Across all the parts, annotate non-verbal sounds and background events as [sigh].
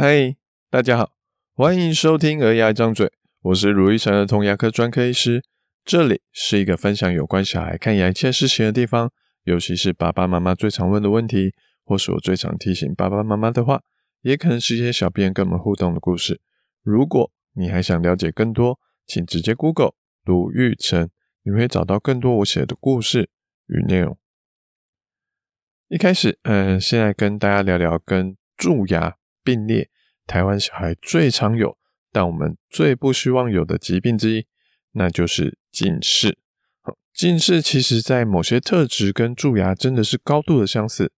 嗨，大家好，欢迎收听《儿牙一张嘴》，我是如意成儿童牙科专科医师，这里是一个分享有关小孩看牙一切事情的地方，尤其是爸爸妈妈最常问的问题，或是我最常提醒爸爸妈妈的话，也可能是一些小编跟我们互动的故事。如果你还想了解更多，请直接 Google 卢玉成，你会找到更多我写的故事与内容。一开始，嗯，先来跟大家聊聊跟蛀牙并列台湾小孩最常有，但我们最不希望有的疾病之一，那就是近视。近视其实在某些特质跟蛀牙真的是高度的相似。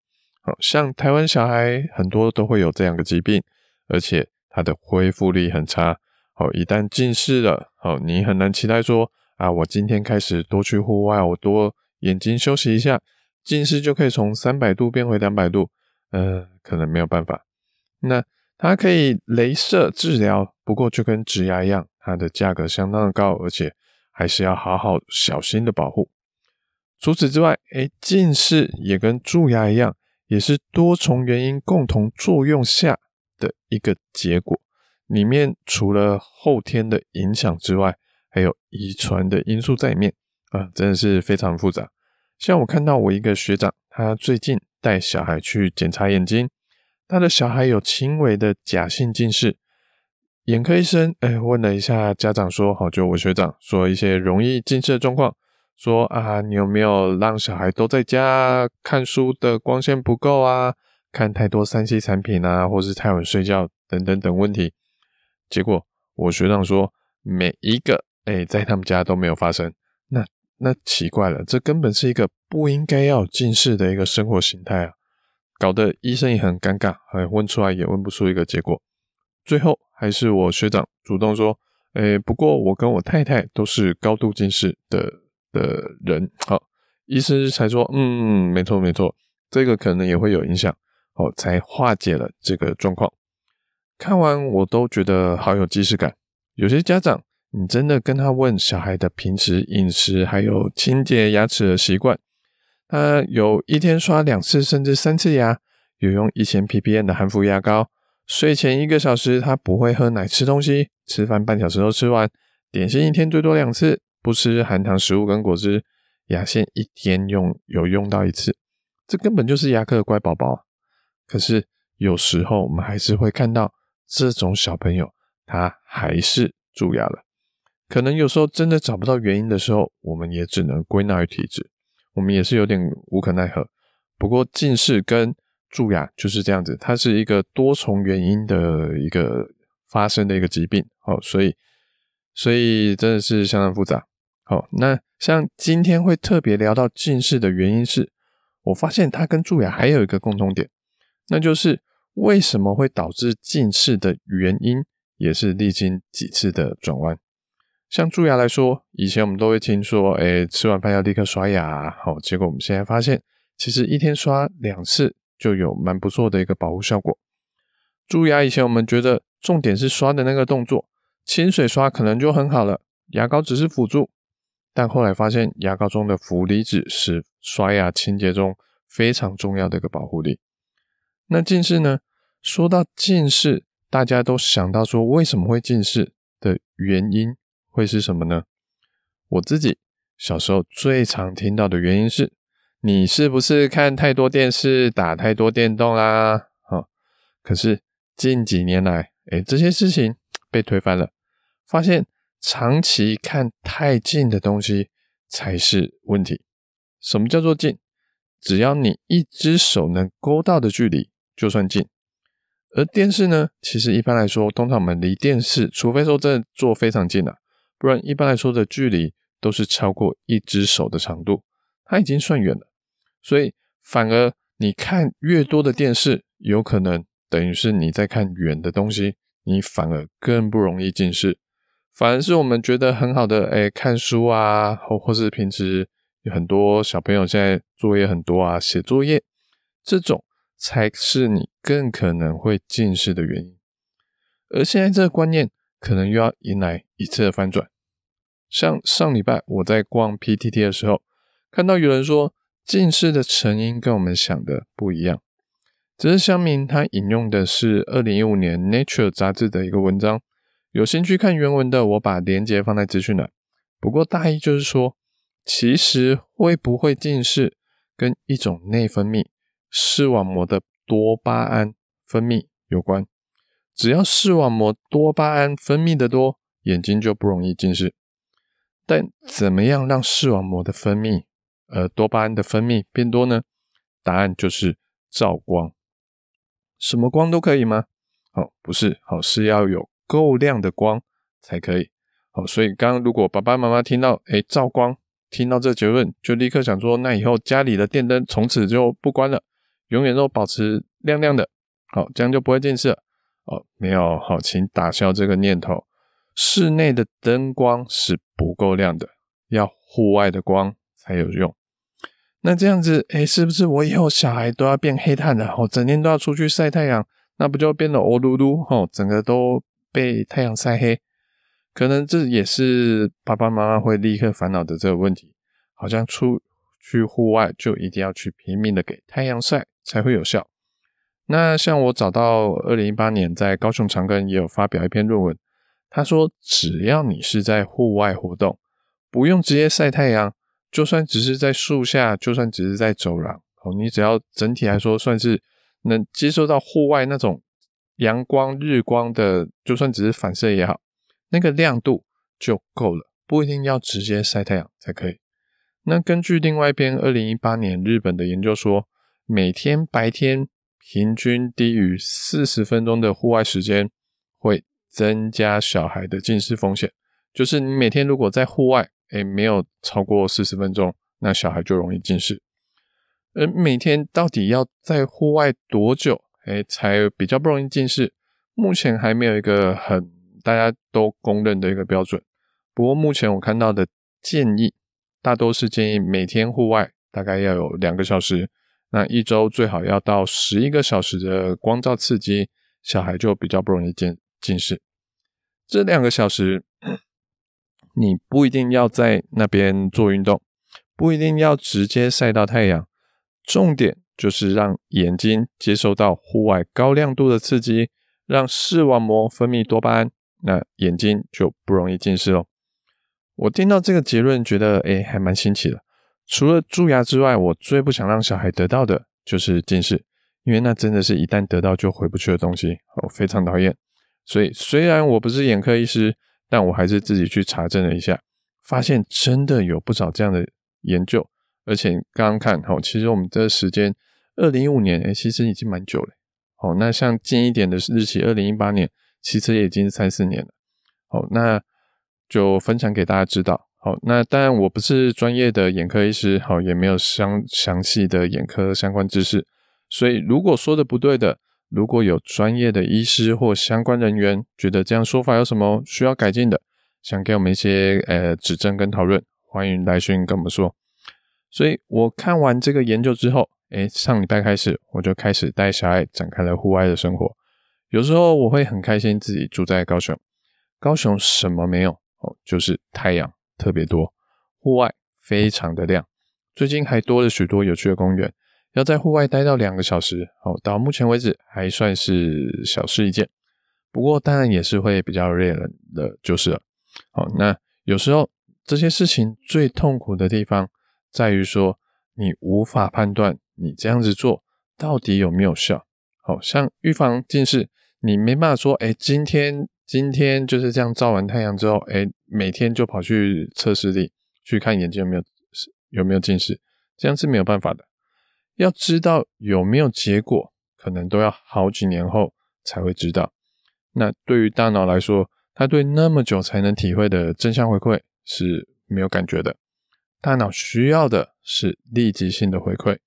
好，像台湾小孩很多都会有这样的疾病，而且它的恢复力很差。好，一旦近视了，好，你很难期待说啊，我今天开始多去户外，我多眼睛休息一下。近视就可以从三百度变回两百度，呃，可能没有办法。那它可以镭射治疗，不过就跟植牙一样，它的价格相当的高，而且还是要好好小心的保护。除此之外，诶，近视也跟蛀牙一样，也是多重原因共同作用下的一个结果。里面除了后天的影响之外，还有遗传的因素在里面，啊、真的是非常复杂。像我看到我一个学长，他最近带小孩去检查眼睛，他的小孩有轻微的假性近视，眼科医生哎问了一下家长说，好，就我学长说一些容易近视的状况，说啊，你有没有让小孩都在家看书的光线不够啊，看太多三 C 产品啊，或是太晚睡觉等等等问题，结果我学长说每一个哎在他们家都没有发生，那。那奇怪了，这根本是一个不应该要近视的一个生活形态啊，搞得医生也很尴尬，哎，问出来也问不出一个结果。最后还是我学长主动说，哎，不过我跟我太太都是高度近视的的人，好，医生才说，嗯，没错没错，这个可能也会有影响，哦，才化解了这个状况。看完我都觉得好有既视感，有些家长。你真的跟他问小孩的平时饮食，还有清洁牙齿的习惯，他有一天刷两次甚至三次牙，有用一千 ppm 的含氟牙膏，睡前一个小时他不会喝奶吃东西，吃饭半小时后吃完，点心一天最多两次，不吃含糖食物跟果汁，牙线一天用有用到一次，这根本就是牙科的乖宝宝。可是有时候我们还是会看到这种小朋友，他还是蛀牙了。可能有时候真的找不到原因的时候，我们也只能归纳于体质，我们也是有点无可奈何。不过近视跟蛀牙就是这样子，它是一个多重原因的一个发生的一个疾病，哦，所以所以真的是相当复杂。好，那像今天会特别聊到近视的原因是，我发现它跟蛀牙还有一个共同点，那就是为什么会导致近视的原因，也是历经几次的转弯。像蛀牙来说，以前我们都会听说，哎，吃完饭要立刻刷牙。好，结果我们现在发现，其实一天刷两次就有蛮不错的一个保护效果。蛀牙以前我们觉得重点是刷的那个动作，清水刷可能就很好了，牙膏只是辅助。但后来发现，牙膏中的氟离子是刷牙清洁中非常重要的一个保护力。那近视呢？说到近视，大家都想到说，为什么会近视的原因？会是什么呢？我自己小时候最常听到的原因是，你是不是看太多电视，打太多电动啦？好，可是近几年来，诶，这些事情 [tsk] 被推翻了，发现长期看太近的东西才是问题。什么叫做近？只要你一只手能勾到的距离就算近。而电视呢，其实一般来说，通常我们离电视，除非说真的坐非常近了。不然，一般来说的距离都是超过一只手的长度，它已经算远了。所以，反而你看越多的电视，有可能等于是你在看远的东西，你反而更不容易近视。反而是我们觉得很好的，哎，看书啊，或或是平时有很多小朋友现在作业很多啊，写作业，这种才是你更可能会近视的原因。而现在这个观念。可能又要迎来一次的翻转。像上礼拜我在逛 PTT 的时候，看到有人说近视的成因跟我们想的不一样。这是乡民他引用的是二零一五年 Nature 杂志的一个文章，有兴趣看原文的，我把链接放在资讯栏。不过大意就是说，其实会不会近视跟一种内分泌视网膜的多巴胺分泌有关。只要视网膜多巴胺分泌的多，眼睛就不容易近视。但怎么样让视网膜的分泌，呃，多巴胺的分泌变多呢？答案就是照光。什么光都可以吗？好，不是，好，是要有够亮的光才可以。好，所以刚刚如果爸爸妈妈听到，诶，照光，听到这结论，就立刻想说，那以后家里的电灯从此就不关了，永远都保持亮亮的，好，这样就不会近视了。哦，没有，好，请打消这个念头。室内的灯光是不够亮的，要户外的光才有用。那这样子，诶，是不是我以后小孩都要变黑炭了？哦，整天都要出去晒太阳，那不就变得欧噜噜？哦，整个都被太阳晒黑。可能这也是爸爸妈妈会立刻烦恼的这个问题，好像出去户外就一定要去拼命的给太阳晒才会有效。那像我找到二零一八年在高雄长庚也有发表一篇论文，他说只要你是在户外活动，不用直接晒太阳。就算只是在树下，就算只是在走廊，哦，你只要整体来说算是能接受到户外那种阳光、日光的，就算只是反射也好，那个亮度就够了，不一定要直接晒太阳才可以。那根据另外一篇二零一八年日本的研究说，每天白天平均低于四十分钟的户外时间，会增加小孩的近视风险。就是你每天如果在户外，诶，没有超过四十分钟，那小孩就容易近视。而每天到底要在户外多久，诶，才比较不容易近视？目前还没有一个很大家都公认的一个标准。不过目前我看到的建议，大多是建议每天户外大概要有两个小时，那一周最好要到十一个小时的光照刺激，小孩就比较不容易近近视。这两个小时。你不一定要在那边做运动，不一定要直接晒到太阳，重点就是让眼睛接受到户外高亮度的刺激，让视网膜分泌多巴胺，那眼睛就不容易近视喽。我听到这个结论，觉得诶还蛮新奇的。除了蛀牙之外，我最不想让小孩得到的就是近视，因为那真的是一旦得到就回不去的东西，我非常讨厌。所以虽然我不是眼科医师。但我还是自己去查证了一下，发现真的有不少这样的研究，而且刚刚看，齁，其实我们这时间，二零一五年，诶，其实已经蛮久了，好，那像近一点的日期，二零一八年，其实也已经三四年了，好，那就分享给大家知道，好，那当然我不是专业的眼科医师，好，也没有相详细的眼科相关知识，所以如果说的不对的。如果有专业的医师或相关人员觉得这样说法有什么需要改进的，想给我们一些呃指正跟讨论，欢迎来讯跟我们说。所以我看完这个研究之后，诶，上礼拜开始我就开始带小爱展开了户外的生活。有时候我会很开心自己住在高雄，高雄什么没有哦，就是太阳特别多，户外非常的亮，最近还多了许多有趣的公园。要在户外待到两个小时，哦，到目前为止还算是小事一件。不过当然也是会比较累人的，就是了。好，那有时候这些事情最痛苦的地方在于说，你无法判断你这样子做到底有没有效。好，像预防近视，你没办法说，哎，今天今天就是这样照完太阳之后，哎，每天就跑去测视力去看眼睛有没有有没有近视，这样是没有办法的。要知道有没有结果，可能都要好几年后才会知道。那对于大脑来说，它对那么久才能体会的正向回馈是没有感觉的。大脑需要的是立即性的回馈。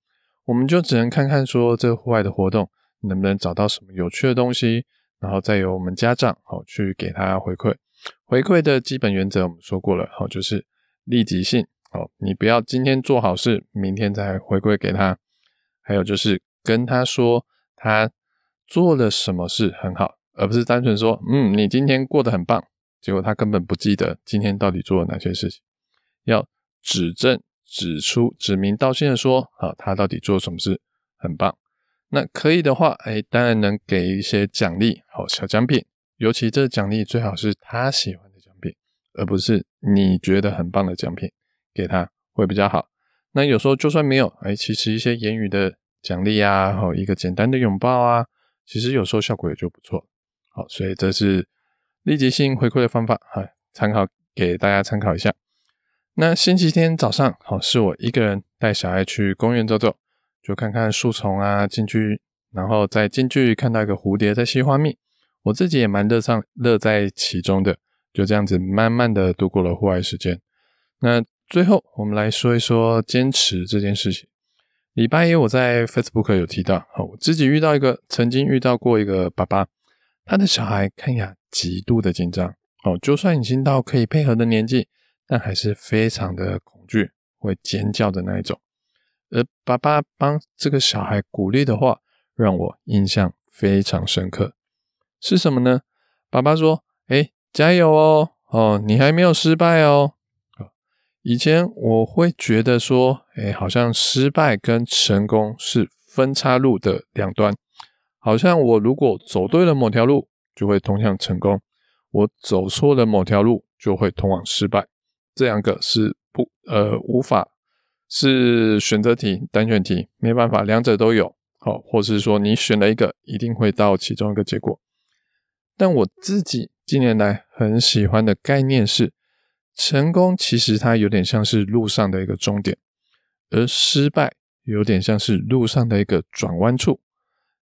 我们就只能看看说这个户外的活动能不能找到什么有趣的东西，然后再由我们家长好去给他回馈。回馈的基本原则我们说过了，好，就是立即性。好，你不要今天做好事，明天再回馈给他。还有就是跟他说他做了什么事很好，而不是单纯说，嗯，你今天过得很棒，结果他根本不记得今天到底做了哪些事情。要指正、指出、指名道姓的说，好，他到底做了什么事很棒。那可以的话，哎，当然能给一些奖励，好小奖品。尤其这奖励最好是他喜欢的奖品，而不是你觉得很棒的奖品，给他会比较好。那有时候就算没有，哎，其实一些言语的奖励啊，好一个简单的拥抱啊，其实有时候效果也就不错。好，所以这是立即性回馈的方法，哈，参考给大家参考一下。那星期天早上，好，是我一个人带小孩去公园走走，就看看树丛啊，进去，然后再进去看到一个蝴蝶在吸花蜜，我自己也蛮乐上乐在其中的，就这样子慢慢的度过了户外时间。那最后我们来说一说坚持这件事情。礼拜一我在 Facebook 有提到，好，我自己遇到一个曾经遇到过一个爸爸，他的小孩看呀极度的紧张，哦，就算已经到可以配合的年纪。但还是非常的恐惧，会尖叫的那一种。而爸爸帮这个小孩鼓励的话，让我印象非常深刻。是什么呢？爸爸说：“哎，加油哦，哦，你还没有失败哦。”以前我会觉得说，哎，好像失败跟成功是分岔路的两端，好像我如果走对了某条路，就会通向成功；我走错了某条路，就会通往失败。这两个是不呃无法是选择题单选题，没办法，两者都有好，或是说你选了一个，一定会到其中一个结果。但我自己近年来很喜欢的概念是，成功其实它有点像是路上的一个终点，而失败有点像是路上的一个转弯处。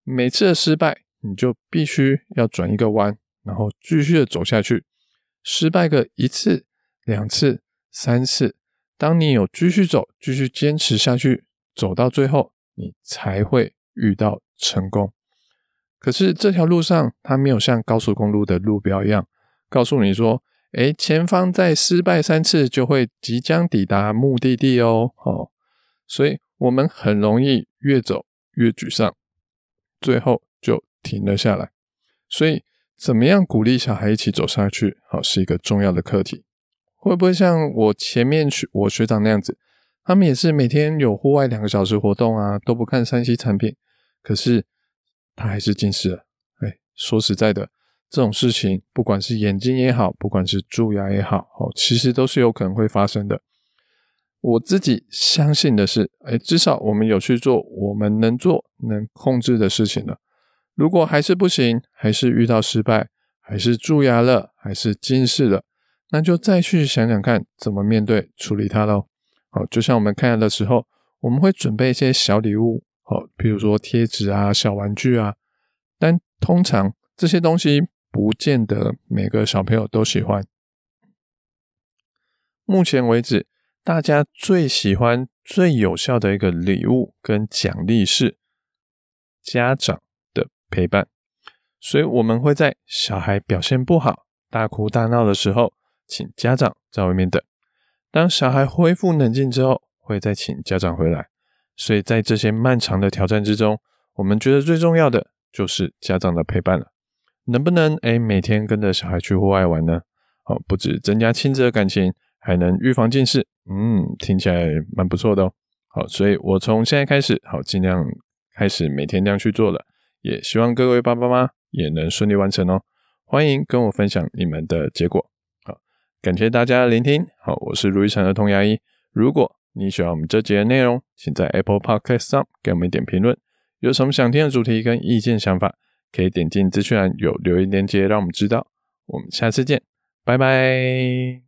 每次的失败，你就必须要转一个弯，然后继续的走下去，失败个一次。两次、三次，当你有继续走、继续坚持下去，走到最后，你才会遇到成功。可是这条路上，它没有像高速公路的路标一样，告诉你说：“诶，前方再失败三次，就会即将抵达目的地哦。”哦，所以我们很容易越走越沮丧，最后就停了下来。所以，怎么样鼓励小孩一起走下去，好，是一个重要的课题。会不会像我前面学我学长那样子，他们也是每天有户外两个小时活动啊，都不看 3C 产品，可是他还是近视了。哎，说实在的，这种事情不管是眼睛也好，不管是蛀牙也好，哦，其实都是有可能会发生的。我自己相信的是，哎，至少我们有去做我们能做、能控制的事情了。如果还是不行，还是遇到失败，还是蛀牙了，还是近视了。那就再去想想看，怎么面对处理它喽。好，就像我们看的时候，我们会准备一些小礼物，好，比如说贴纸啊、小玩具啊。但通常这些东西不见得每个小朋友都喜欢。目前为止，大家最喜欢、最有效的一个礼物跟奖励是家长的陪伴。所以我们会在小孩表现不好、大哭大闹的时候，请家长在外面等，当小孩恢复冷静之后，会再请家长回来。所以在这些漫长的挑战之中，我们觉得最重要的就是家长的陪伴了。能不能诶每天跟着小孩去户外玩呢？好，不止增加亲子的感情，还能预防近视。嗯，听起来蛮不错的哦。好，所以我从现在开始，好，尽量开始每天这样去做了。也希望各位爸爸妈妈也能顺利完成哦。欢迎跟我分享你们的结果。感谢大家的聆听，好，我是如意城儿童牙医。如果你喜欢我们这节的内容，请在 Apple Podcast 上给我们一点评论。有什么想听的主题跟意见想法，可以点进资讯栏有留言链接，让我们知道。我们下次见，拜拜。